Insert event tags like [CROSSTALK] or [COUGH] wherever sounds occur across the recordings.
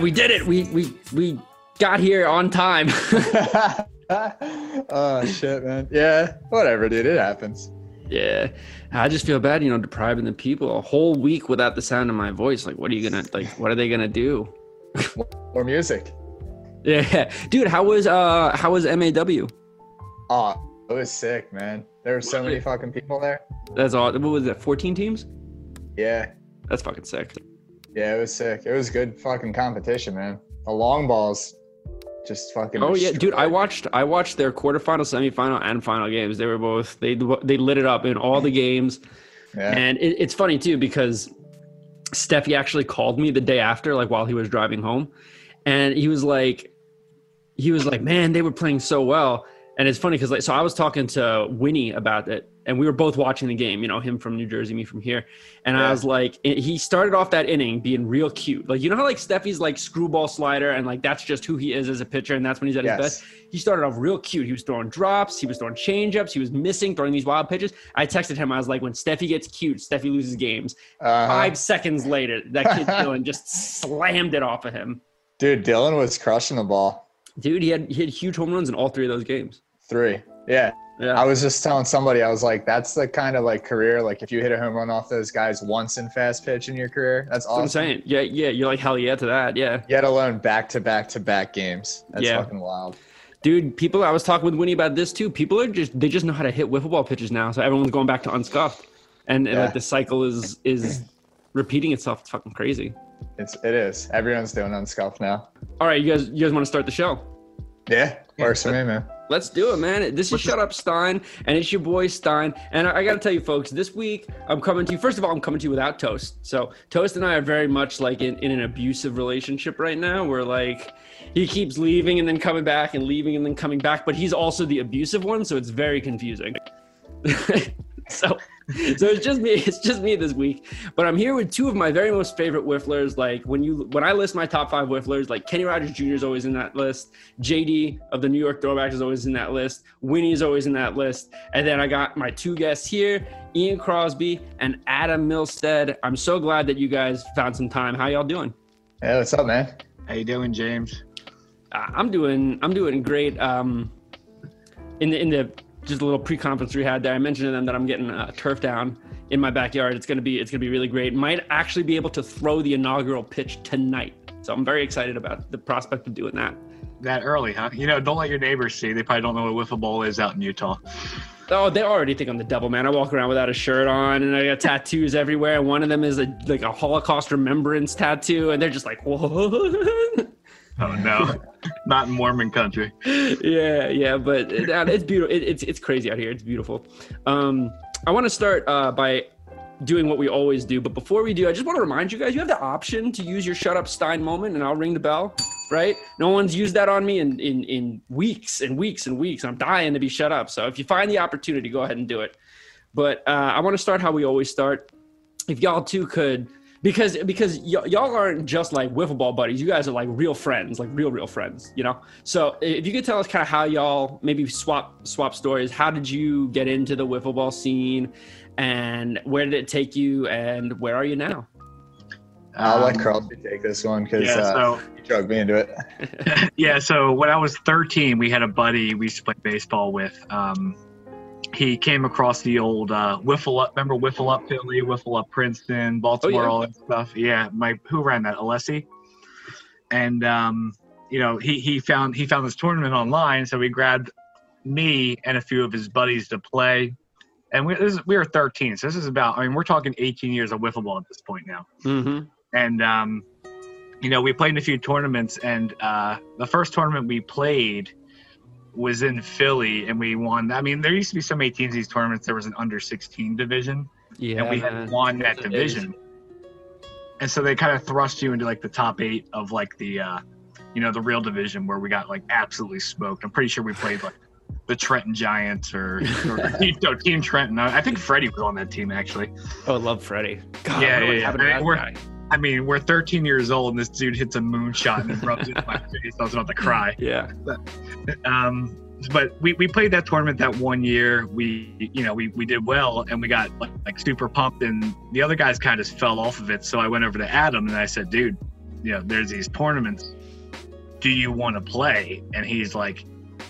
Man, we did it. We we we got here on time. [LAUGHS] [LAUGHS] oh shit, man. Yeah, whatever, dude. It happens. yeah. I just feel bad, you know, depriving the people a whole week without the sound of my voice. Like, what are you gonna like? What are they gonna do? [LAUGHS] More music. Yeah, dude. How was uh how was MAW? Oh, it was sick, man. There were so many fucking people there. That's all. What was it? Fourteen teams? Yeah, That's fucking sick. Yeah, it was sick. It was good fucking competition, man. The long balls, just fucking. Oh yeah, dude. I watched I watched their quarterfinal, semifinal, and final games. They were both they they lit it up in all the games. Yeah. And it, it's funny too because Steffi actually called me the day after, like while he was driving home, and he was like, he was like, man, they were playing so well. And it's funny because like, so I was talking to Winnie about it, and we were both watching the game. You know, him from New Jersey, me from here, and I was like, he started off that inning being real cute. Like you know how like Steffi's like screwball slider, and like that's just who he is as a pitcher, and that's when he's at Yes. his best. He started off real cute. He was throwing drops, he was throwing changeups, he was missing, throwing these wild pitches. I texted him. I was like, when Steffi gets cute, Steffi loses games. Uh-huh. Five seconds later, that kid [LAUGHS] Dylan just slammed it off of him. Dude, Dylan was crushing the ball. Dude, he had he had huge home runs in all three of those games. Three. Yeah. Yeah. I was just telling somebody, I was like, that's the kind of like career, like if you hit a home run off those guys once in fast pitch in your career, that's That's what I'm saying. Yeah, yeah. You're like hell yeah to that. Yeah, Yet alone back to back to back games. That's Yeah. fucking wild. dude. People. I was talking with Winnie about this too. People are just they just know how to hit wiffle ball pitches now. So everyone's going back to unscuffed, and, and Yeah. like the cycle is is repeating itself. It's fucking crazy. It's it is. Everyone's doing unscuffed now. All right, you guys. You guys want to start the show? Yeah. Works for me, man. Let's do it, man. This is Shut Up Stein, and it's your boy Stein. And I, I got to tell you, folks, this week I'm coming to you. First of all, I'm coming to you without Toast. So Toast and I are very much like in, in an abusive relationship right now. Where like he keeps leaving and then coming back and leaving and then coming back, but he's also the abusive one, so it's very confusing. [LAUGHS] so [LAUGHS] so it's just me it's just me this week. But i'm here with two of my very most favorite whifflers. Like when you when i list my top five whifflers like kenny rogers jr is always in that list. Jd of the new york throwbacks is always in that list. Winnie is always in that list. And then i got my two guests here ian crosby and adam milstead. I'm so glad that you guys found some time. How y'all doing? Hey, what's up, man? How you doing, James? Uh, I'm doing I'm doing great. Um, in the in the just a little pre-conference we had there, I mentioned to them that I'm getting a turf down in my backyard. It's gonna be it's gonna be really great. Might actually be able to throw the inaugural pitch tonight. So I'm very excited about the prospect of doing that. That early, huh? You know, don't let your neighbors see. They probably don't know what wiffle ball is out in Utah. Oh, they already think I'm the devil, man. I walk around without a shirt on, and I got tattoos everywhere. One of them is a like a Holocaust remembrance tattoo, and they're just like, "What?" [LAUGHS] Oh no, [LAUGHS] not in Mormon country. yeah, yeah, but it, uh, it's beautiful. It, it's it's crazy out here. It's beautiful. Um, I want to start uh, by doing what we always do, but before we do, I just want to remind you guys: you have the option to use your "Shut Up Stein" moment, and I'll ring the bell. Right? No one's used that on me in in in weeks and weeks and weeks. I'm dying to be shut up. So if you find the opportunity, go ahead and do it. But uh, I want to start how we always start. If y'all two could because because y- y'all aren't just like wiffle ball buddies. You guys are like real friends, like real real friends. You know. So if you could tell us kind of how y'all maybe swap swap stories. How did you get into the wiffle ball scene, and where did it take you, and where are you now? I'll let Um, Crosby take this one because Yeah, uh, so he drugged me into it. [LAUGHS] yeah, so when I was 13, we had a buddy we used to play baseball with. Um, he came across the old uh, Wiffle Up. Remember Wiffle Up Philly, Wiffle Up Princeton, Baltimore, Oh, yeah. all that stuff. Yeah, my who ran that? Alessi. And um, you know, he he found he found this tournament online, so he grabbed me and a few of his buddies to play. And we this is, we were 13, so this is about. I mean, we're talking 18 years of wiffle ball at this point now Mm-hmm. and um, you know we played in a few tournaments and uh, the first tournament we played was in philly and we won i mean there used to be so many teams in these tournaments there was an under 16 division Yeah, and we man. had won that division and so they kind of thrust you into like the top eight of like the uh, you know the real division where we got like absolutely smoked i'm pretty sure we played like the trenton giants or, [LAUGHS] or no, team trenton I think freddie was on that team actually Oh, I love Freddie. God, Yeah, yeah, yeah. I mean, we're- guy? I mean, we're 13 years old, and this dude hits a moonshot and rubs it in my face. I was about to cry. Yeah. Um, but we, we played that tournament that one year. We, you know, we, we did well, and we got like, like super pumped. And the other guys kind of just fell off of it. So I went over to Adam and I said, "Dude, you know, there's these tournaments. Do you want to play? And he's like,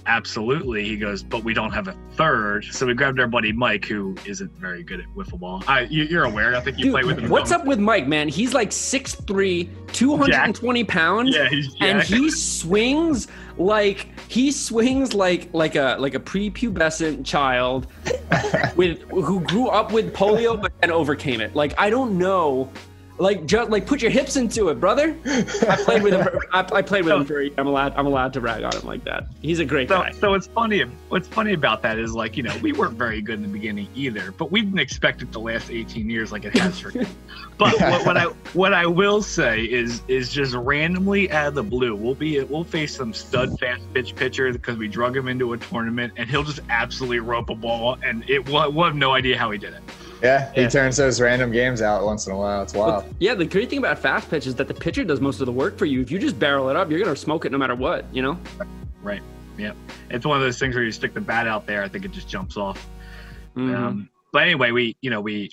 absolutely. He goes, but we don't have a third. So we grabbed our buddy Mike, who isn't very good at wiffle ball. I, you, you're aware. I think you Dude, play with him. what's up with Mike, man? He's like 6'3", 220 pounds. Yeah, he's and he swings like he swings like like a like a prepubescent child [LAUGHS] with who grew up with polio but then overcame it. Like I don't know. Like just like put your hips into it, brother. I played with him. For, I, I played with him for. I'm allowed. I'm allowed to rag on him like that. He's a great So, guy. so what's funny what's funny about that is like you know we weren't very good in the beginning either but we didn't expect it to last 18 years like it has for you [LAUGHS] but what, what i what i will say is is just randomly out of the blue we'll be we'll face some stud fast pitch pitcher because we drug him into a tournament and he'll just absolutely rope a ball and it we'll, we'll have no idea how he did it Yeah, he Yeah. turns those random games out once in a while. It's wild. Yeah, the great thing about fast pitch is that the pitcher does most of the work for you. If you just barrel it up, you're gonna smoke it no matter what. You know. right yeah it's one of those things where you stick the bat out there i think it just jumps off Mhm. Um, but anyway, we you know we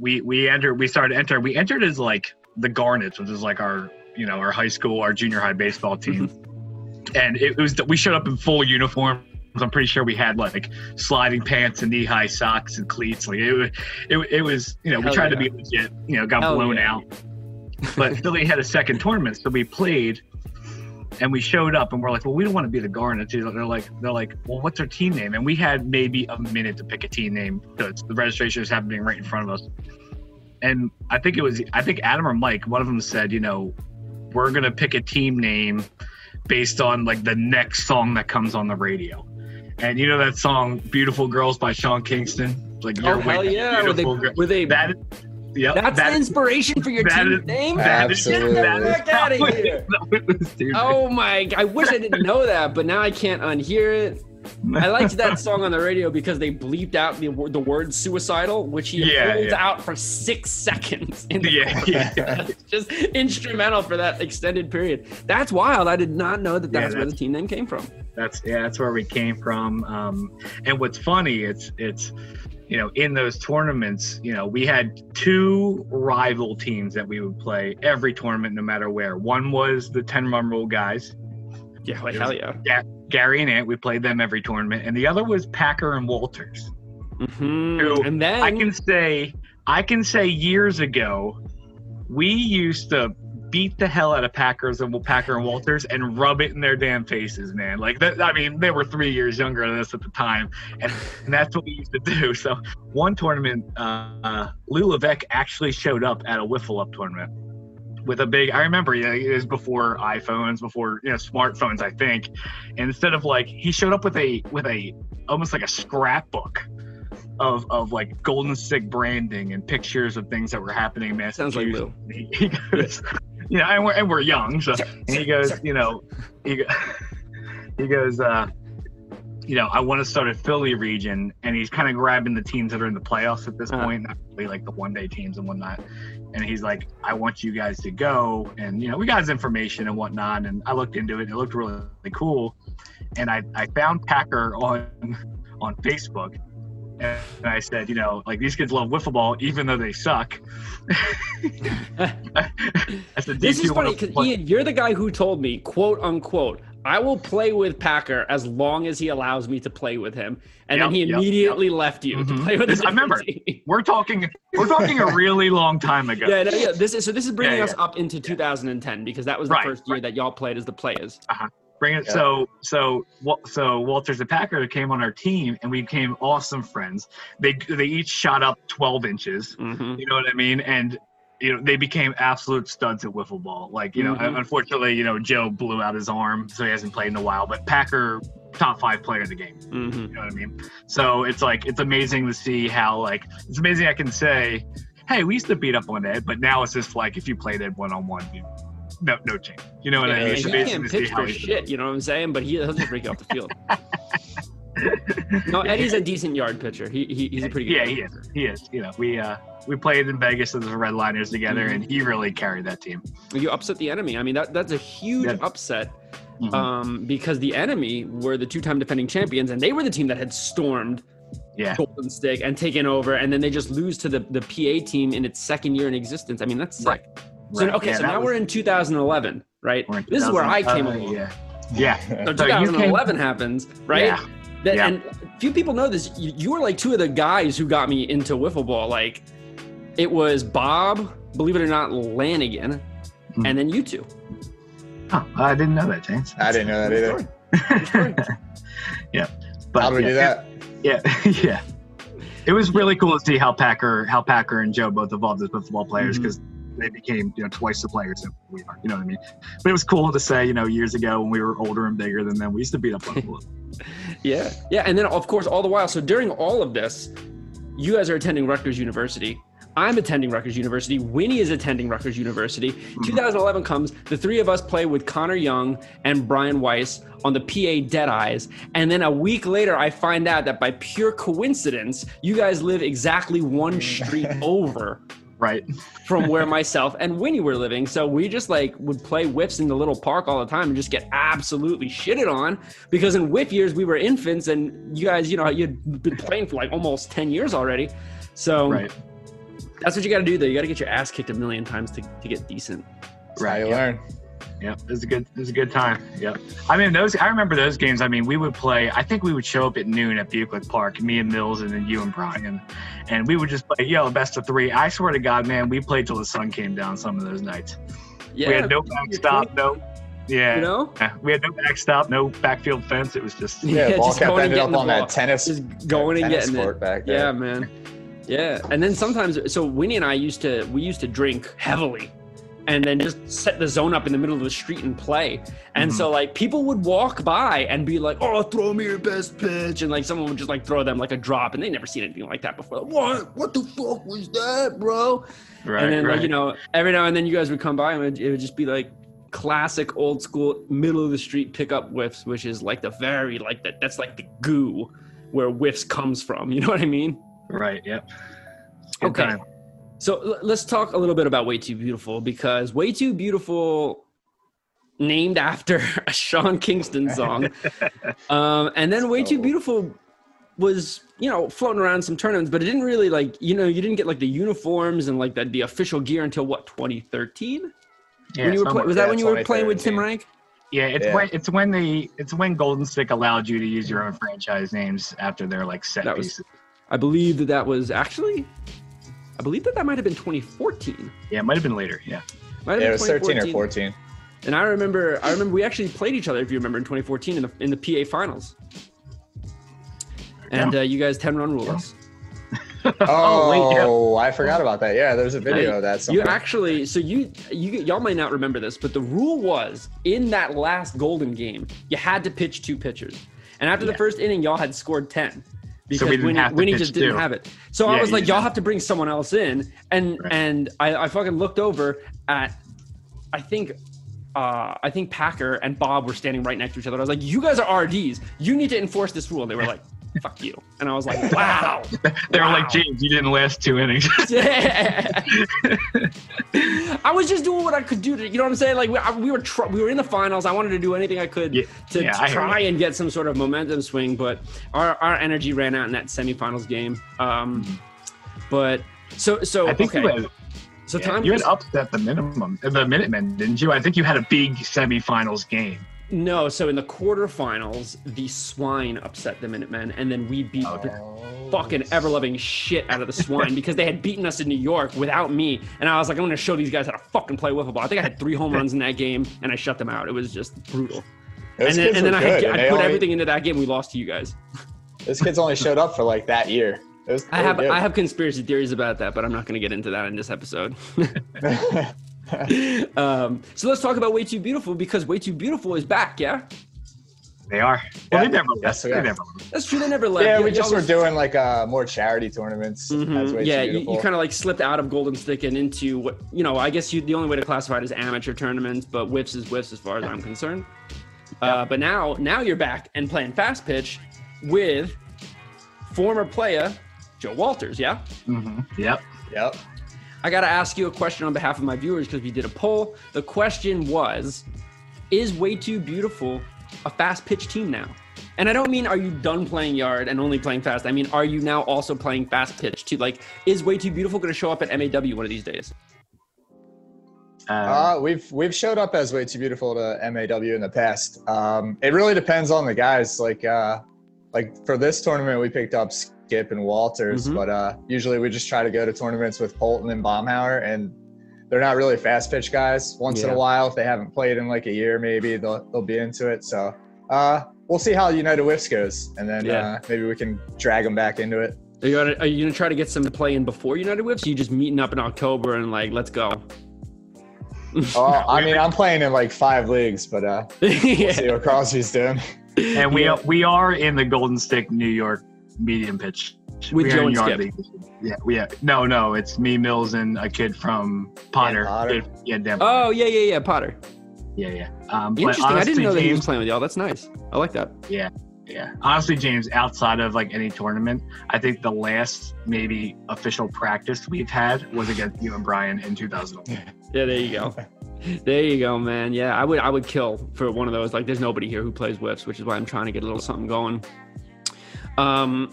we we entered we started entering we entered as like the Garnets, which is like our you know our high school our junior high baseball team, [LAUGHS] and it was we showed up in full uniform. I'm pretty sure we had like sliding pants and knee high socks and cleats. Like it, was- it, it was you know we tried yeah. to be legit. You know, got Hell blown yeah. out, but [LAUGHS] Philly had a second tournament, so we played. And we showed up, and we're like, "Well, we don't want to be the Garnets." They're like, "They're like, well, what's our team name?" And we had maybe a minute to pick a team name because the registration is happening right in front of us. And I think it was, I think Adam or Mike, one of them said, "You know, we're gonna pick a team name based on like the next song that comes on the radio." And you know that song "Beautiful Girls" by Sean Kingston? Like, Oh you're hell yeah! Were they? beautiful Were they? That, yep, that's that- the inspiration for your that team is- name. that is- Absolutely. that is Get the fuck outta how it- here. [LAUGHS] it. Oh my! I wish I didn't know that, but now I can't unhear it. I liked that [LAUGHS] song on the radio because they bleeped out the the word "suicidal," which he Yeah, holds yeah. out for six seconds. In the Yeah, chorus. [LAUGHS] yeah. It's just instrumental for that extended period. That's wild. I did not know that Yeah, that's where the team name came from. That's yeah, that's where we came from. Um, and what's funny, it's it's you know in those tournaments, you know we had two rival teams that we would play every tournament, no matter where. One was the Ten Run Rule guys, Yeah, like hell yeah. Gary and Ant. We played them every tournament, and the other was Packer and Walters. Mhm. Who And then I can say, I can say years ago, we used to beat the hell out of Packers and Packer and Walters and rub it in their damn faces, man. Like that. I mean, they were three years younger than us at the time, and, and that's what we used to do. So one tournament, uh, uh, Lou Levesque actually showed up at a wiffle up tournament with a big. I remember, you know, it was before iPhones, before you know smartphones, I think. And instead of like, he showed up with a with a almost like a scrapbook of of like golden stick branding and pictures of things that were happening in sounds like Massachusetts. Lou. [LAUGHS] He, he goes, you know, and we're and we're young, so and he goes, you know, he, go- [LAUGHS] he goes, uh, you know, I want to start a Philly region, and he's kind of grabbing the teams that are in the playoffs at this Uh-huh. point, not really like the one day teams and whatnot. And he's like, I want you guys to go, and you know, we got his information and whatnot, and I looked into it. It looked really, really cool, and I I found Packer on [LAUGHS] on Facebook. And I said, you know, like these kids love wiffle ball, even though they suck. [LAUGHS] I said, This is funny because Ian, you're the guy who told me, quote unquote, I will play with Packer as long as he allows me to play with him. And Yep, then he yep, immediately left you to Mhm. play with This- his I remember. team. We're talking. We're talking a [LAUGHS] really long time ago. Yeah, no, yeah. This is so. This is bringing Yeah, us up into 2010 because that was the Right, first year that y'all played as the players. Bring it. Yeah. So so so Walter's a Packer came on our team, and we became awesome friends. They they each shot up 12 inches. hmm You know what I mean? And you know they became absolute studs at wiffle ball. Like you know, Mhm. unfortunately, you know Joe blew out his arm, so he hasn't played in a while. But Packer, top five player of the game. hmm You know what I mean? So it's like it's amazing to see how like it's amazing I can say, hey, we used to beat up on Ed, but now it's just like if you played Ed one on one, no no change. You know what I mean? It's he can't pitch for shit. You know what I'm saying? But he, doesn't break off the field. no, Eddie's a decent yard pitcher. He, he he's a pretty good. Yeah, he is. He is. You know, we uh we played in Vegas as the Redliners together, Mhm. and he really carried that team. You upset the enemy. I mean, that that's a huge Yeah. upset Mhm. um, because the enemy were the two-time defending champions, and they were the team that had stormed yeah, Golden Stick and taken over, and then they just lose to the the PA team in its second year in existence. I mean, that's sick. Right. So Right, okay, yeah, so now was- we're in 2011, right? we're This is where I came uh, along. Yeah. Yeah. So [LAUGHS] So came- 2011 happens, right? Yeah. That, Yeah. And few people know this. You, you were like two of the guys who got me into wiffle ball. Like, it was Bob, believe it or not, Lanigan, Mhm. and then you two. Oh, I didn't know that, James. I didn't know that either. story. True story. But How do we yeah, do that? Yeah, [LAUGHS] yeah. It was really cool to see how Packer, how Packer and Joe both evolved as football players because they became, you know, twice the players that we are. You know what I mean? But it was cool to say, you know, years ago when we were older and bigger than them, we used to beat up on them. [LAUGHS] Yeah, yeah, and then of course all the while. So during all of this, you guys are attending Rutgers University. I'm attending Rutgers University. Winnie is attending Rutgers University. Mm-hmm. 2011 comes. The three of us play with Connor Young and Brian Weiss on the PA Dead Eyes. And then a week later, I find out that by pure coincidence, you guys live exactly one [LAUGHS] street over right? from where myself and Winnie were living. So we just like would play whips in the little park all the time and just get absolutely shitted on because in whip years we were infants and you guys, you know, you'd been playing for like almost 10 years already. So Right. that's what you got to do though. You got to get your ass kicked a million times to, to get decent. right how you yeah. learn. Yep, it was a good, it was a good time. Yep. I mean, those. I remember those games. I mean, we would play. I think we would show up at noon at Buccleuch Park, me and Mills, and then you and Brian, and we would just play, yo, best of three. I swear to God, man, we played till the sun came down some of those nights. Yeah. we had no backstop, no. Yeah. You know? Yeah, we had no backstop, no backfield fence. It was just Yeah, Yeah, ball just kept going and ended up getting the on ball. that tennis. Just going and tennis getting it. back there. Yeah, man. Yeah, and then sometimes, so Winnie and I used to we used to drink heavily, and then just set the zone up in the middle of the street and play. And so mm-hmm. like people would walk by and be like, "Oh, throw me your best pitch," and like someone would just like throw them like a drop, and they never seen anything like that before. Like, what? What the fuck was that, bro? right. and then right. like you know, every now and then you guys would come by and it would, it would just be like classic old school middle of the street pickup whiffs, which is like the very like that. That's like the goo where whiffs comes from. [LAUGHS] You know what I mean? right. Yep. Good Okay. time. So l- let's talk a little bit about Way Too Beautiful because Way Too Beautiful, named after [LAUGHS] a Sean Kingston song, [LAUGHS] um, and then Way Too Beautiful was you know floating around some tournaments, but it didn't really like you know you didn't get like the uniforms and like the, the official gear until what 2013 Yeah, when you were somewhat. play- was that when you were playing with Tim Rank? Yeah, it's Yeah. when it's when the it's when Golden Stick allowed you to use your own franchise names after their like set That was- pieces. I believe that that was actually, I believe that that might have been 2014. Yeah, it might have been later. Yeah. Might have Yeah, been it was 13 or 14. And I remember, I remember we actually played each other, if you remember, in 2014 in the in the PA finals. And uh, you guys 10 run rule us. [LAUGHS] Oh, wait, yeah. I forgot about that. Yeah, there's a video of that. You actually, so you, you, y'all might not remember this, but the rule was in that last golden game, you had to pitch two pitchers, and after the first inning, y'all had scored ten because we didn't Winnie, Winnie just didn't have it. So I was like, y'all have have to bring someone else in, and Right. and I, I fucking looked over at, I think. Uh, I think Packer and Bob were standing right next to each other. I was like, "You guys are RDs. You need to enforce this rule." And they were like, "Fuck you!" And I was like, "Wow." [LAUGHS] They were Wow. like, James, you didn't last two innings. [LAUGHS] [LAUGHS] I was just doing what I could do to, you know what I'm saying? Like we, I, we were tr- we were in the finals. I wanted to do anything I could Yeah, to, yeah, to I try and get some sort of momentum swing, but our, our energy ran out in that semifinals game. Um, but so so I think okay. had, so yeah, time you had upset the minimum, the Minutemen, didn't you? I think you had a big semifinals game. No. So in the quarterfinals, the Swine upset the Minutemen, and then we beat the Oh. fucking ever loving shit out of the swine [LAUGHS] because they had beaten us in New York without me. And I was like, I'm gonna show these guys how to fucking play wiffle ball. I think I had three home runs in that game and I shut them out. It was just brutal. Those and then, and then I, had, I put only- everything into that game. We lost to you guys. Those kids only showed up for like that year. Was, I have good. I have conspiracy theories about that, but I'm not gonna get into that in this episode. [LAUGHS] [LAUGHS] [LAUGHS] um, so let's talk about Way Too Beautiful because Way Too Beautiful is back. Yeah, They are. Well, Yeah. they never Yes, left. we They never left. that's true. They never left. yeah, You- we just were doing like uh, more charity tournaments. Mhm. That's yeah, you, you kind of like slipped out of Golden Stick and into what you know. I guess you the only way to classify it is amateur tournaments, but whiffs is whiffs as far as I'm concerned. Uh, but now, now you're back and playing fast pitch with former player Joe Walters. Yeah, hmm Yep. Yep. I got to ask you a question on behalf of my viewers because we did a poll. The question was, is Way Too Beautiful a fast pitch team now? And I don't mean are you done playing yard and only playing fast. I mean, are you now also playing fast pitch too? Like, is Way Too Beautiful going to show up at MAW one of these days? Uh, Uh, we've we've showed up as way too beautiful to MAW in the past. Um, it really depends on the guys. Like uh, like for this tournament, we picked up Skip and Walters, Mhm. but uh, usually we just try to go to tournaments with Polton and Baumhauer, and they're not really fast pitch guys. Once in a while, if they haven't played in like a year, maybe they'll they'll be into it. So uh, we'll see how United Whiffs goes, and then Yeah. uh, maybe we can drag them back into it. Are you, gonna, are you gonna try to get some to play in before United Whiffs? Or you just meeting up in October and like, let's go. Oh, I mean, I'm playing in like five leagues, but uh, [LAUGHS] yeah. see what Crosby's doing. and we Yeah. we are in the Golden Stick, New York medium pitch. With We Joe and yard Skip. league. Yeah, we yeah. No, no, it's me, Mills, and a kid from Potter. Potter. Kid- Yeah, Dan. Oh yeah, yeah, yeah. Potter. yeah, yeah. Um, but Interesting. I didn't honestly, know that he was playing with y'all. That's nice. I like that. Yeah. Yeah. Honestly, James, outside of like any tournament, I think the last maybe official practice we've had was against you and Brian in 2011. Yeah, there you go. There you go, man. Yeah, I would I would kill for one of those. Like, there's nobody here who plays whips, which is why I'm trying to get a little something going. Um,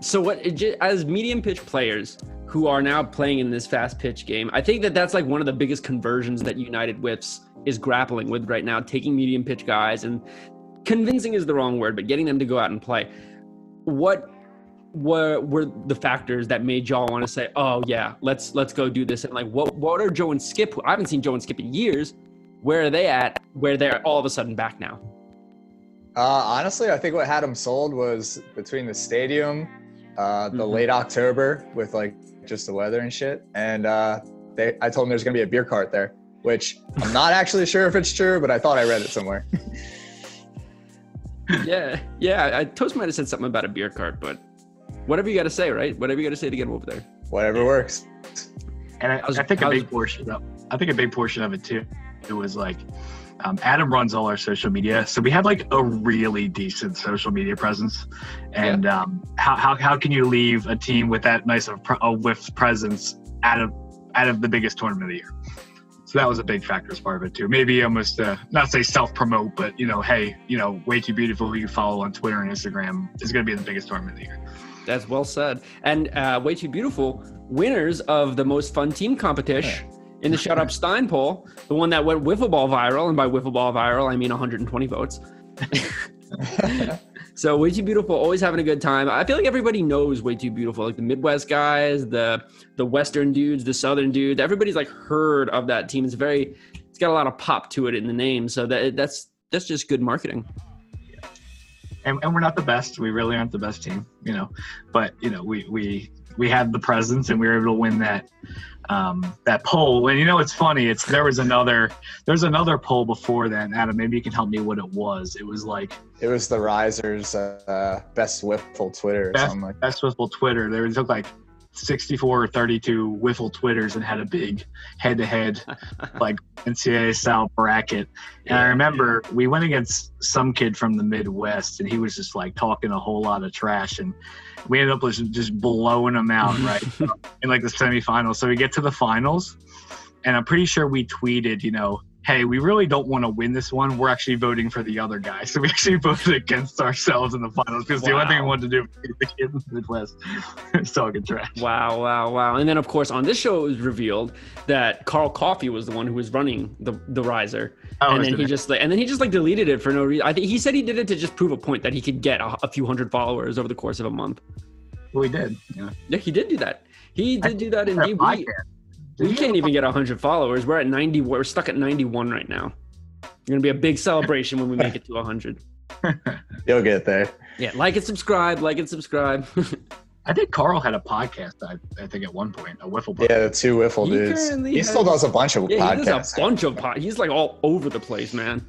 so what as medium pitch players who are now playing in this fast pitch game, I think that that's like one of the biggest conversions that United Whiffs is grappling with right now, taking medium pitch guys and convincing is the wrong word, but getting them to go out and play. What were were the factors that made y'all want to say, "Oh yeah, let's let's go do this"? And like, what what are Joe and Skip? I haven't seen Joe and Skip in years. Where are they at? Where they're all of a sudden back now? Uh, honestly, I think what had them sold was between the stadium, uh, the Mhm. late October with like just the weather and shit, and uh, they. I told them there's gonna be a beer cart there, which I'm not actually sure if it's true, but I thought I read it somewhere. [LAUGHS] yeah, yeah. I, Toast might have said something about a beer cart, but whatever you got to say, right? Whatever you got to say to get them over there. Whatever works. And I, I was- I think I a was- big portion of I think a big portion of it too. It was like um, Adam runs all our social media, so we had like a really decent social media presence. And um, how, how how can you leave a team with that nice of a whiff presence out of out of the biggest tournament of the year? So that was a big factor as part of it too. Maybe almost uh, not say self promote, but you know, hey, you know, way too beautiful who you follow on Twitter and Instagram is going to be the biggest tournament of the year. That's well said. And uh, way too beautiful. Winners of the most fun team competition in the Shut Up Stein poll, the one that went wiffle ball viral, and by wiffle ball viral I mean 120 votes. [LAUGHS] so way too beautiful, always having a good time. I feel like everybody knows way too beautiful, like the Midwest guys, the the Western dudes, the Southern dudes. Everybody's like heard of that team. It's very, it's got a lot of pop to it in the name. So that that's that's just good marketing. and, and we're not the best. We really aren't the best team, you know. But you know, we we we had the presence, and we were able to win that um, that poll. And you know, it's funny. It's there was another there's another poll before that. and Adam, maybe you can help me what it was. It was like It was the Risers uh, best whiffle Twitter or Best- something like. best Wiffle Twitter. There was looked like 64 or 32 Wiffle Twitters and had a big head to head like NCAA style bracket. And I Yeah. remember we went against some kid from the Midwest, and he was just like talking a whole lot of trash, and we ended up just, just blowing them out [LAUGHS] right in like the semifinals. So we get to the finals, and I'm pretty sure we tweeted, you know. Hey, we really don't want to win this one. We're actually voting for the other guy. [LAUGHS] So we actually voted against ourselves in the finals because the only thing we wanted to do was the kid in the Midwest. [LAUGHS] it's talking trash. Wow, wow, wow. And then, of course, on this show, it was revealed that Carl Coffey was the one who was running the, the riser. Oh, and then he just like, and then he just like deleted it for no reason. I think he said he did it to just prove a point that he could get a, a few hundred followers over the course of a month. we did. Yeah. Yeah, he did do that. He did do that indeed. We, podcast. Did we you can't even get 100 followers. We're at 90. We're stuck at 91 right now. It's gonna be a big celebration when we make it to 100. [LAUGHS] You'll get there. Yeah, like and subscribe. Like and subscribe. [LAUGHS] I think Carl had a podcast. I, I think at one point a wiffle. Yeah, the two whiffle He dudes. currently He still does a bunch of yeah, he podcasts. does a bunch of pod. He's like all over the place, man.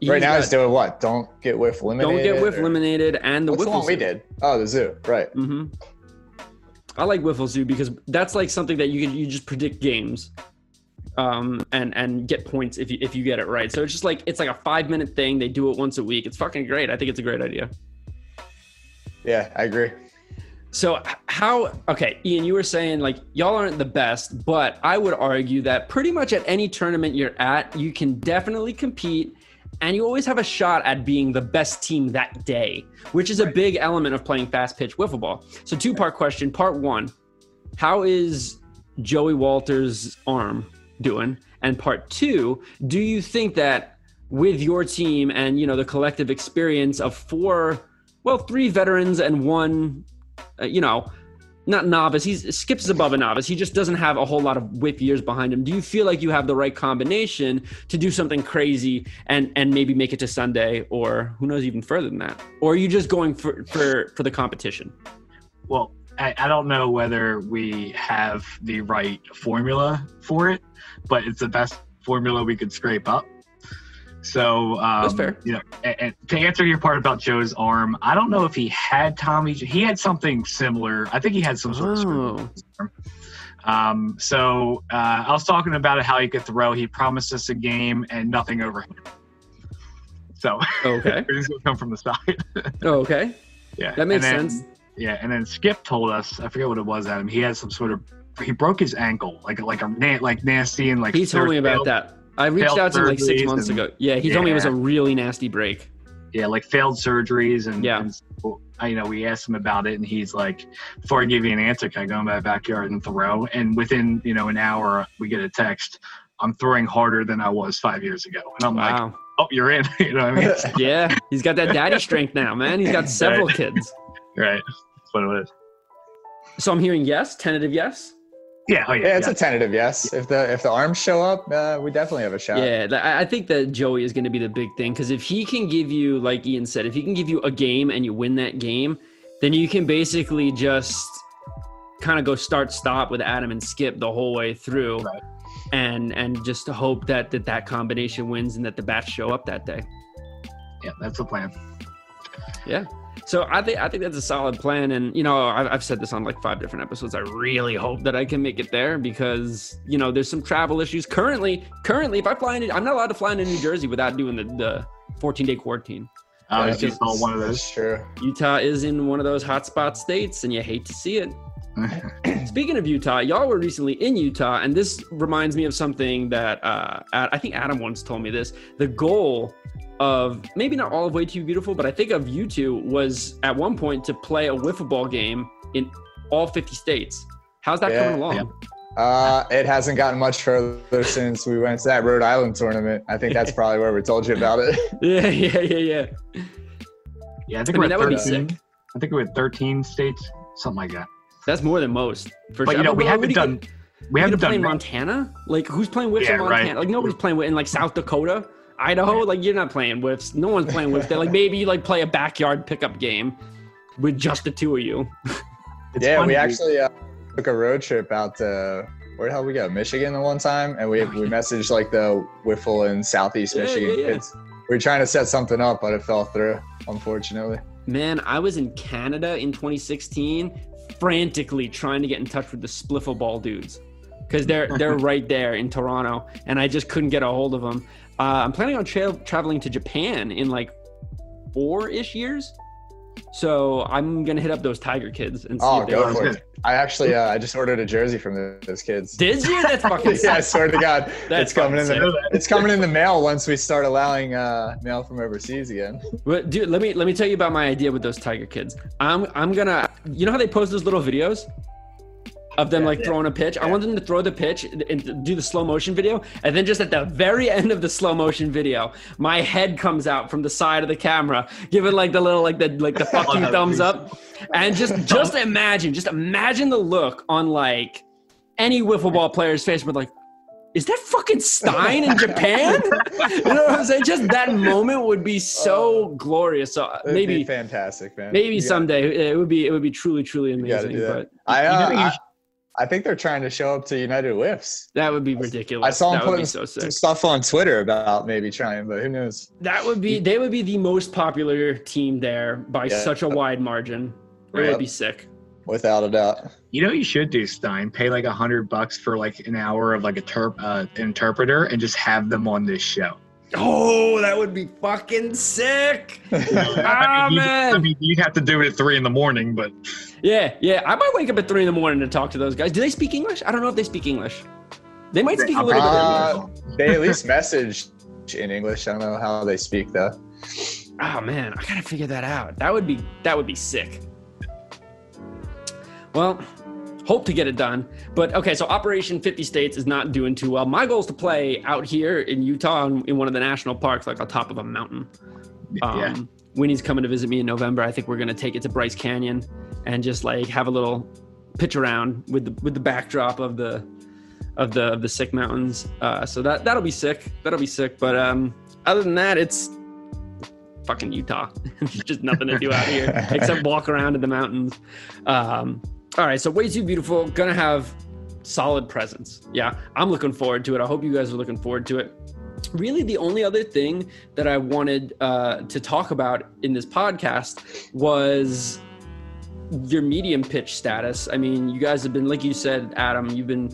He's right now, got he's doing what? Don't get whiff limited. Don't get whiff or- eliminated and the What's the one we did? Oh, the zoo. Right. hmm I like wiffle zoo because that's like something that you can you just predict games, um, and and get points if you if you get it right. So it's just like it's like a five minute thing. They do it once a week. It's fucking great. I think it's a great idea. Yeah, I agree. So how okay, Ian, you were saying like y'all aren't the best, but I would argue that pretty much at any tournament you're at, you can definitely compete and you always have a shot at being the best team that day, which is a big element of playing fast pitch wiffle ball. So two part question. Part 1, how is Joey Walters' arm doing? And part two, do you think that with your team and you know the collective experience of four, well, three veterans and one, uh, you know, not novice. He's skips above a novice. He just doesn't have a whole lot of whip years behind him. Do you feel like you have the right combination to do something crazy and and maybe make it to Sunday or who knows even further than that? Or are you just going for for for the competition? Well, I, I don't know whether we have the right formula for it, but it's the best formula we could scrape up. So um, That's fair. You know, and, and to answer your part about Joe's arm, I don't know if he had Tommy. He had something similar. I think he had some sort of. Oh, Um, so uh, I was talking about how he could throw. He promised us a game and nothing over him. So okay. [LAUGHS] everything's gonna come from the side. Oh, okay. [LAUGHS] yeah, That makes then- sense. Yeah, and then Skip told us, I forget what it was, Adam. He had some sort of he broke his ankle, like like a like nasty and like He told me about that. I reached out to him like six months and- ago. Yeah, he told me it was a really nasty break. Yeah, like failed surgeries and Yeah. and so, I you know we asked him about it and he's like, before I give you an answer, can I go in my backyard and throw? And within you know an hour, we get a text. I'm throwing harder than I was five years ago, and I'm like, Wow. oh, you're in. [LAUGHS] you know what I mean? [LAUGHS] Yeah, he's got that daddy strength now, man. He's got [LAUGHS] several Right. kids. right. That's what it is. So I'm hearing yes, tentative yes. Yeah. Oh yeah. Yeah, it's yeah. a tentative yes. If the if the arms show up, uh, we definitely have a shot. Yeah, I I think that Joey is going to be the big thing because if he can give you, like Ian said, if he can give you a game and you win that game, then you can basically just kind of go start stop with Adam and Skip the whole way through, Right. and and just hope that that that combination wins and that the bats show up that day. yeah, that's the plan. Yeah. So I think I think that's a solid plan, and you know I've, I've said this on like five different episodes. I really hope that I can make it there because you know there's some travel issues currently. Currently, if I fly into, I'm not allowed to fly into New Jersey without doing the, the 14 day quarantine. Uh, it's just all one of those. That's true. Utah is in one of those hotspot states, and you hate to see it. [LAUGHS] Speaking of Utah, y'all were recently in Utah, and this reminds me of something that uh, I think Adam once told me this. The goal of maybe not all of Way Too Beautiful, but I think of you two was at one point to play a wiffle ball game in all 50 states. How's that Yeah, coming along? yeah. Uh, it hasn't gotten much further since we went to that Rhode Island tournament. I think that's [LAUGHS] probably where we told you about it. [LAUGHS] Yeah, yeah, yeah, yeah. Yeah, I think I mean, we're that at would be 13. sick. I think we're at 13 states, something like that. That's more than most. For But sure. you know, we But what do haven't done. get- We haven't gonna play done. in Montana? Like, who's playing whiffs Yeah, in right. Montana? Like, nobody's playing with in like South Dakota, Idaho. Like, you're not playing whiffs. No one's playing whiffs. there. Like, maybe you like play a backyard pickup game with just the two of you. [LAUGHS] Yeah, funny, we actually uh, took a road trip out to where the hell we go? Michigan the one time, and we we messaged like the wiffle in Southeast Yeah, Michigan yeah, yeah. kids. We were trying to set something up, but it fell through, unfortunately. Man, I was in Canada in 2016, frantically trying to get in touch with the Spliffle Ball dudes because they're they're [LAUGHS] right there in Toronto, and I just couldn't get a hold of them. Uh, I'm planning on tra- traveling to Japan in like four ish years, so I'm gonna hit up those Tiger kids and see Oh, if they go for it! I actually uh, I just ordered a jersey from those kids. Did you? That's [LAUGHS] fucking yeah, I swear to God, [LAUGHS] That's it's coming in the sick. it's coming in the mail once we start allowing uh, mail from overseas again. Well, dude, let me let me tell you about my idea with those Tiger kids. I'm I'm gonna, you know how they post those little videos of them Yeah, like yeah. throwing a pitch. I want them to throw the pitch and do the slow motion video, and then just at the very end of the slow motion video, my head comes out from the side of the camera, giving like the little like the like the fuck [LAUGHS] Oh, you thumbs be up, and just [LAUGHS] just imagine, just imagine the look on like any wiffle ball player's face with like. Is that fucking Stein in Japan? [LAUGHS] you know what I'm saying? Just that moment would be so glorious. So uh, maybe be fantastic, man. maybe You gotta- someday it would be it would be truly truly you gotta amazing. that. But I, You uh, know, you I think they're trying to show up to United Whiffs. that would be ridiculous. I saw them that putting so some stuff on Twitter about maybe trying, but who knows? That would be they would be the most popular team there by Yeah. such a wide margin. It Right. would be sick. Without a doubt. You know, what you should do Stein. Pay like a hundred bucks for like an hour of like a terp uh, interpreter, and just have them on this show. Oh, that would be fucking sick. [LAUGHS] I Ah, mean, you- man. I mean, you'd have to do it at three in the morning, but Yeah, yeah. I might wake up at three in the morning to talk to those guys. Do they speak English? I don't know if they speak English. They might speak a little bit of English. Uh, they at least message in English. I don't know how they speak though. Oh man, I gotta figure that out. That would be that would be sick. Well, hope to get it done. But okay, so Operation 50 States is not doing too well. My goal is to play out here in Utah in, in one of the national parks, like on top of a mountain. Um, yeah. Winnie's coming to visit me in November. I think we're gonna take it to Bryce Canyon and just like have a little pitch around with the with the backdrop of the of the of the sick mountains. Uh, so that that'll be sick. That'll be sick. But um, other than that, it's fucking Utah. [LAUGHS] There's just nothing to do out here [LAUGHS] except walk around in the mountains. Um, all right, so way too beautiful. Gonna have solid presence. Yeah, I'm looking forward to it. I hope you guys are looking forward to it. Really, the only other thing that I wanted uh, to talk about in this podcast was your medium pitch status. I mean, you guys have been, like you said, Adam, you've been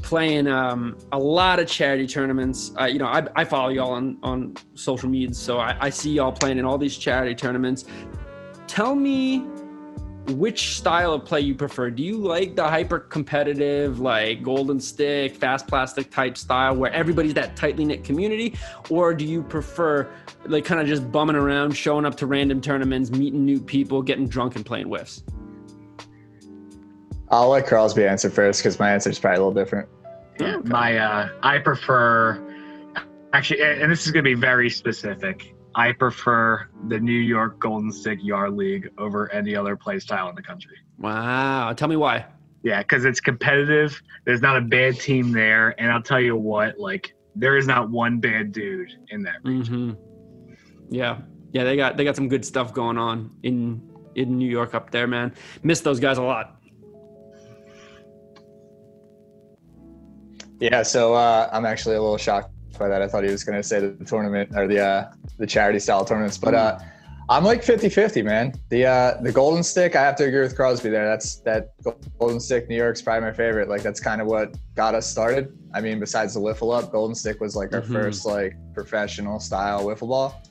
playing um, a lot of charity tournaments. Uh, you know, I, I follow y'all on, on social media, so I, I see y'all playing in all these charity tournaments. Tell me which style of play you prefer. Do you like the hyper competitive, like golden stick, fast plastic type style where everybody's that tightly knit community? Or do you prefer like kind of just bumming around, showing up to random tournaments, meeting new people, getting drunk and playing whiffs? I'll let Crosby answer first because my answer is probably a little different. Yeah, my uh, I prefer actually, and this is going to be very specific. I prefer the New York Golden Stick Yard League over any other play style in the country. Wow. Tell me why. Yeah, because it's competitive. There's not a bad team there, and I'll tell you what, like there is not one bad dude in that region. Mm-hmm. Yeah, yeah, they got they got some good stuff going on in in New York up there, man. Miss those guys a lot. Yeah, so uh, I'm actually a little shocked by that. I thought he was going to say the tournament or the uh, the charity style tournaments, but uh, I'm like 50-50, man. The uh, the Golden Stick, I have to agree with Crosby there. That's that Golden Stick New York's probably my favorite. Like that's kind of what got us started. I mean, besides the wiffle up, Golden Stick was like our Mhm. first like professional style wiffle ball.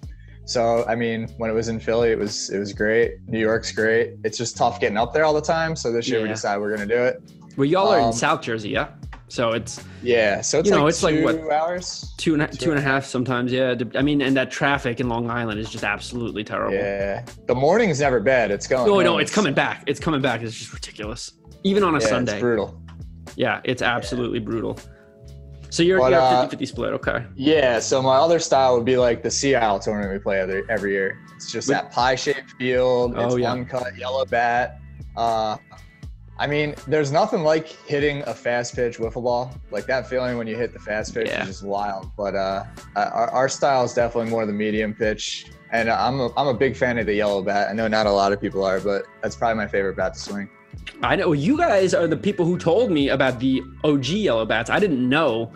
So I mean, when it was in Philly, it was it was great. New York's great. It's just tough getting up there all the time. So this year we Yeah. decided we're gonna do it. Well, y'all are in Um, South Jersey, yeah. So it's Yeah. So it's You like know, it's like two what- hours. two and a, two and a half sometimes. Yeah. I mean, and that traffic in Long Island is just absolutely terrible. Yeah. The morning's never bad. It's going. Oh no, home. it's coming back. It's coming back. It's just ridiculous. Even on a Yeah, Sunday. It's brutal. Yeah, it's absolutely brutal. So you're, But, you're uh, 50-50 split, okay. Yeah, so my other style would be like the Sea Owl tournament we play every, every year. It's just that pie shaped field. It's Oh, yeah. uncut yellow bat. Uh, I mean, there's nothing like hitting a fast pitch wiffle ball. Like that feeling when you hit the fast pitch Yeah. is just wild. But uh, our, our style is definitely more the medium pitch. And I'm a, I'm a big fan of the yellow bat. I know not a lot of people are, but that's probably my favorite bat to swing. I know you guys are the people who told me about the OG yellow bats. I didn't know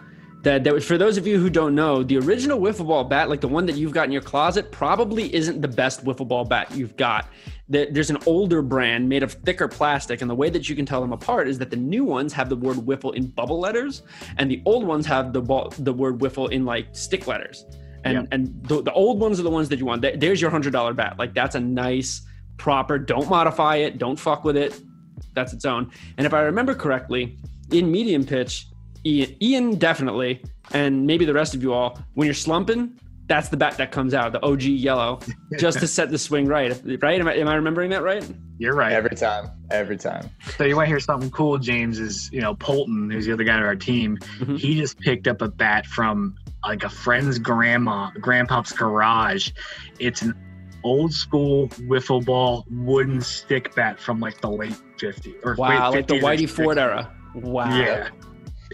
that there was, for those of you who don't know, the original wiffle ball bat, like the one that you've got in your closet, probably isn't the best wiffle ball bat you've got. There- There's an older brand made of thicker plastic, and the way that you can tell them apart is that the new ones have the word wiffle in bubble letters, and the old ones have the ball, the word wiffle in like stick letters. And Yep. and the, the old ones are the ones that you want. There's your hundred dollar bat. Like that's a nice, proper. Don't modify it. Don't fuck with it that's its own. And if I remember correctly, in medium pitch, Ian, Ian definitely, and maybe the rest of you all, when you're slumping, that's the bat that comes out, the OG yellow, [LAUGHS] just to set the swing right. Right? Am I, am I remembering that right? You're right. Every time. Every time. So you want to hear something cool, James? Is you know Polton, who's the other guy on our team. Mhm. He just picked up a bat from like a friend's grandma, grandpa's garage. It's an old school wiffle ball wooden stick bat from like the late 50s or Wow, late like the Whitey Ford era. Wow. Yeah,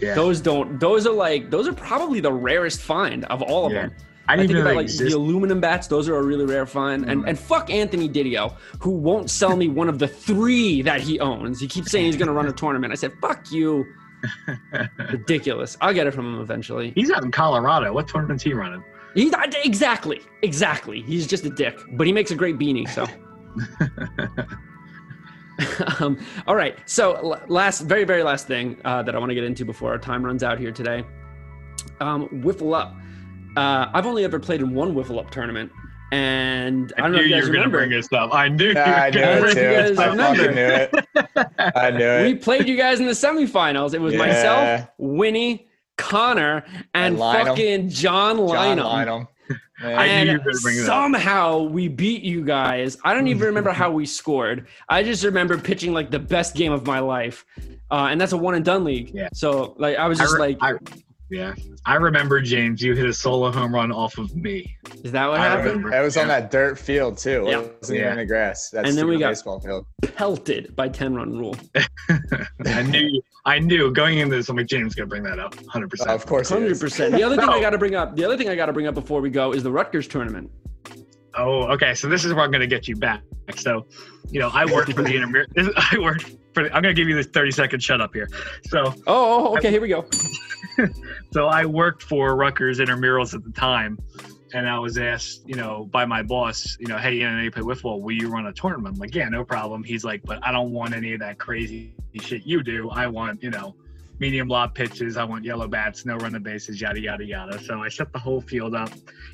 yeah. Those don't. Those are like. Those are probably the rarest find of all of Yeah. them. I I think about like they the aluminum bats; those are a really rare find. And Mm. and fuck Anthony Didio, who won't sell me one of the three that he owns. He keeps saying he's going to run a [LAUGHS] tournament. I said, "Fuck you." [LAUGHS] Ridiculous. I'll get it from him eventually. He's out in Colorado. What tournament's he running? He exactly, exactly. He's just a dick, but he makes a great beanie. So. [LAUGHS] [LAUGHS] um, all right. So last, very, very last thing uh, that I want to get into before our time runs out here today. Um, wiffle up. Uh, I've only ever played in one wiffle up tournament, and I, don't know if you guys remember. this up. I knew. Yeah, [LAUGHS] I knew I don't know it if too. you guys I remember. knew it. I knew we played you guys in the semifinals. It was Yeah. myself, Winnie, Connor, and And fucking John John Lynham. Lynham. Man, I knew and you were gonna bring it up. somehow we beat you guys. I don't even remember how we scored. I just remember pitching like the best game of my life, uh, and that's a one and done league. Yeah. So like I was I just re- like, I- yeah, I remember James. You hit a solo home run off of me. is that what I happened? remember. That was on that dirt field too. Yeah. It wasn't Yeah. even in the grass. That's And then we stupid got- baseball field. Pelted by ten run rule. [LAUGHS] I knew. I knew going into this. I'm like James gonna bring that up. Hundred percent. of course, 100%. The other thing I got to bring up, the other thing I got to bring up before we go is the Rutgers tournament. Oh, okay. So this is where I'm going to get you back. So, you know, I worked for the [LAUGHS] inter. [LAUGHS] I worked for. The, I'm going to give you this 30 second shut up here. So, Oh, oh, oh okay, here we go. [LAUGHS] so I worked for Rutgers intramurals at the time, and I was asked, you know, by my boss, you know, hey, you know, you play wiffle, will you run a tournament? I'm like, yeah, no problem. He's like, but I don't want any of that crazy shit you do. I want, you know, medium lob pitches. I want yellow bats, no run the bases, yada yada yada. So I set the whole field up.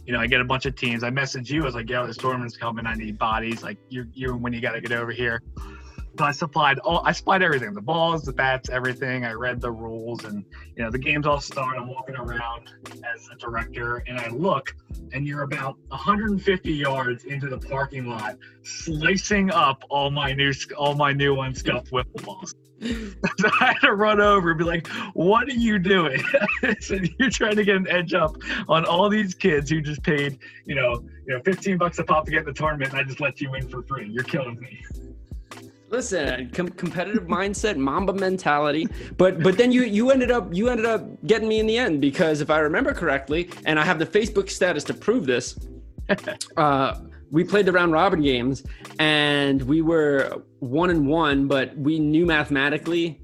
You know, I get a bunch of teams. I message you. I was like, yo, this tournament's coming. I need bodies. Like you, you, when you got to get over here. I supplied all. I supplied everything: the balls, the bats, everything. I read the rules, and you know, the games all start. I'm walking around as a director, and I look, and you're about 150 yards into the parking lot, slicing up all my new, all my new unscuffed wiffle balls. so [LAUGHS] I had to run over and be like, "What are you doing?" [LAUGHS] Said, "You're trying to get an edge up on all these kids who just paid, you know, you know, 15 bucks a pop to get in the tournament, and I just let you in for free. You're killing me." Listen, com- competitive mindset, Mamba mentality. But but then you you ended up you ended up getting me in the end because if I remember correctly, and I have the Facebook status to prove this, [LAUGHS] uh, we played the round robin games and we were one and one, but we knew mathematically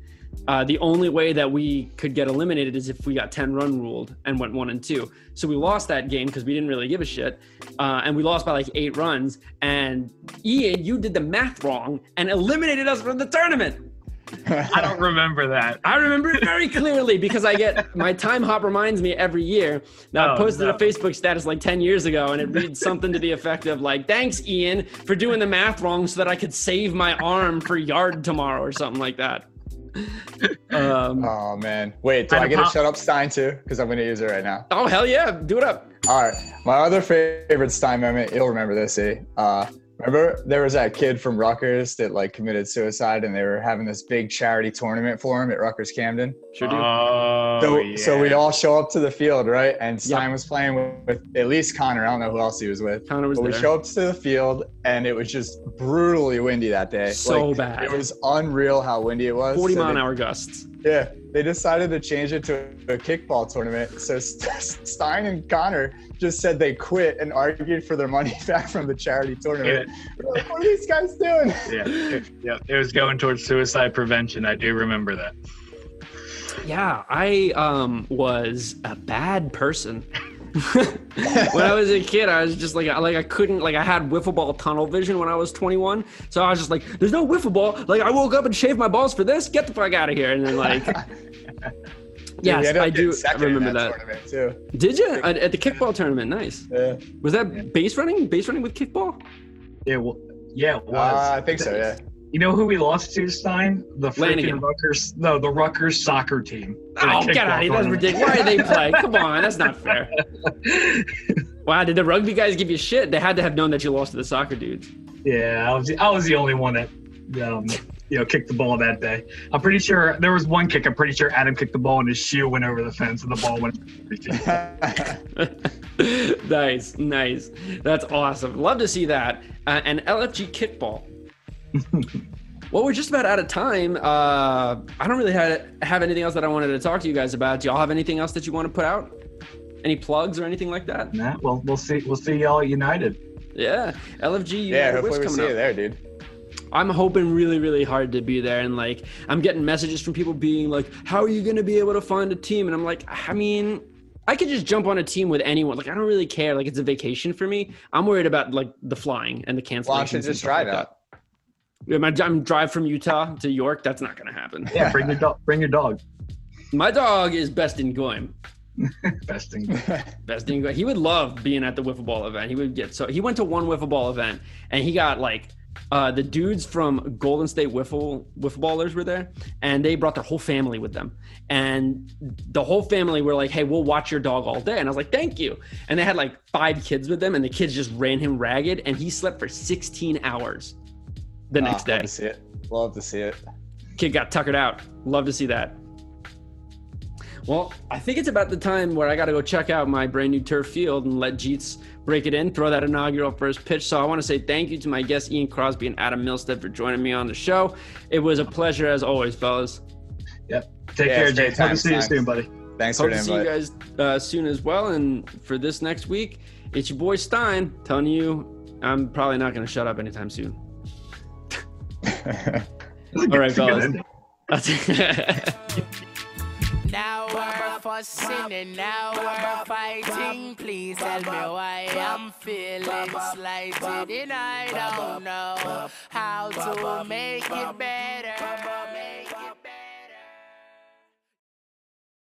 uh, the only way that we could get eliminated is if we got 10 run ruled and went one and two. So we lost that game because we didn't really give a shit. Uh, and we lost by like eight runs. And Ian, you did the math wrong and eliminated us from the tournament. [LAUGHS] I don't remember that. I remember it very clearly because I get my Timehop reminds me every year. Now I Oh, posted no. a Facebook status like 10 years ago and it reads something to the effect of like, thanks Ian for doing the math wrong so that I could save my arm for yard tomorrow or something like that. Um, Oh man. Wait, do I I get a shut up Stein too? Because I'm gonna use it right now. oh hell yeah, do it up. All right. My other favorite Stein moment, you'll remember this, eh? Uh, remember there was that kid from Rutgers that like committed suicide and they were having this big charity tournament for him at Rutgers Camden. Sure do. Oh, So, yeah. so we all show up to the field, right? And Stein was playing with, with at least Connor. I don't know who else he was with. Connor was But we there. show up to the field and it was just brutally windy that day. So Like, bad. It was unreal how windy it was. 40 So mile an hour gusts. Yeah, they decided to change it to a kickball tournament. So St- [LAUGHS] Stein and Connor just said they quit and argued for their money [LAUGHS] back from the charity tournament. We're like, what are these guys doing? [LAUGHS] yeah, it, yeah, it was going towards suicide prevention. I do remember that. Yeah, I um was a bad person. When I was a kid, I was just like, like I couldn't, like I had wiffle ball tunnel vision when I was 21. So I was just like, there's no wiffle ball. Like I woke up and shaved my balls for this. Get the fuck out of here. And then like, Dude, [LAUGHS] we yes, ended I do second in remember that. tournament too. Did you at, at the kickball tournament? Nice. Yeah. Was that base running? Base running with kickball? Yeah, well, yeah, it was. Uh, I think so. Yeah. You know who we lost to, Stein? The Lanigan. freaking Rutgers. No, the Rutgers soccer team. in a Oh, get kickball out. That's ridiculous. Why did they play? Come on, that's not [LAUGHS] fair. Wow, did the rugby guys give you shit? They had to have known that you lost to the soccer dudes. Yeah, I was I was the only one that um, you know kicked the ball that day. I'm pretty sure there was one kick. I'm pretty sure Adam kicked the ball and his shoe went over the fence and the ball went. [LAUGHS] [LAUGHS] nice, nice. That's awesome. Love to see that. Uh, and LFG kickball. Well, we're just about out of time. Uh, I don't really have, have anything else that I wanted to talk to you guys about. Do y'all have anything else that you want to put out? Any plugs or anything like that? Nah, well, we'll see. We'll see y'all united. Yeah, LFG. yeah. United Whiffs Hopefully we coming see up. you there, dude. I'm hoping really, really hard to be there. And like, I'm getting messages from people being like, how are you going to be able to find a team? And I'm like, I mean, I could just jump on a team with anyone. Like, I don't really care. Like, it's a vacation for me. I'm worried about like the flying and the cancellations. Why don't you and just stuff drive like out? that. Yeah, my I'm drive from Utah to York. That's not going to happen. Yeah, bring your dog. Bring your dog. My dog is best in Goim. Best thing. Best in Goim. [LAUGHS] He would love being at the wiffle ball event. He would get so he went to one wiffle ball event and he got like uh, the dudes from Golden State Wiffle Wiffle Ballers were there, and they brought their whole family with them. And the whole family were like, "Hey, we'll watch your dog all day." And I was like, "Thank you." And they had like five kids with them, and the kids just ran him ragged, and he slept for 16 hours the next Ah, Love day. to see it. Love to see it. Kid got tuckered out. Love to see that. Well, I think it's about the time where I got to go check out my brand new turf field and let Jeets break it in, throw that inaugural first pitch. So I want to say thank you to my guests, Ian Crosby and Adam Milstead, for joining me on the show. It was a pleasure as always, fellas. Yep. Take Yeah, care, it's Jay. great Hope to times, see you soon, buddy. Thanks Hope for to the see you guys uh, soon as well. And for this next week, it's your boy Stein telling you I'm probably not going to shut up anytime soon. All right, It's fellas. [LAUGHS] Now we're fussing and now we're fighting. Please tell me why I'm feeling slighted and I don't know how to make it better.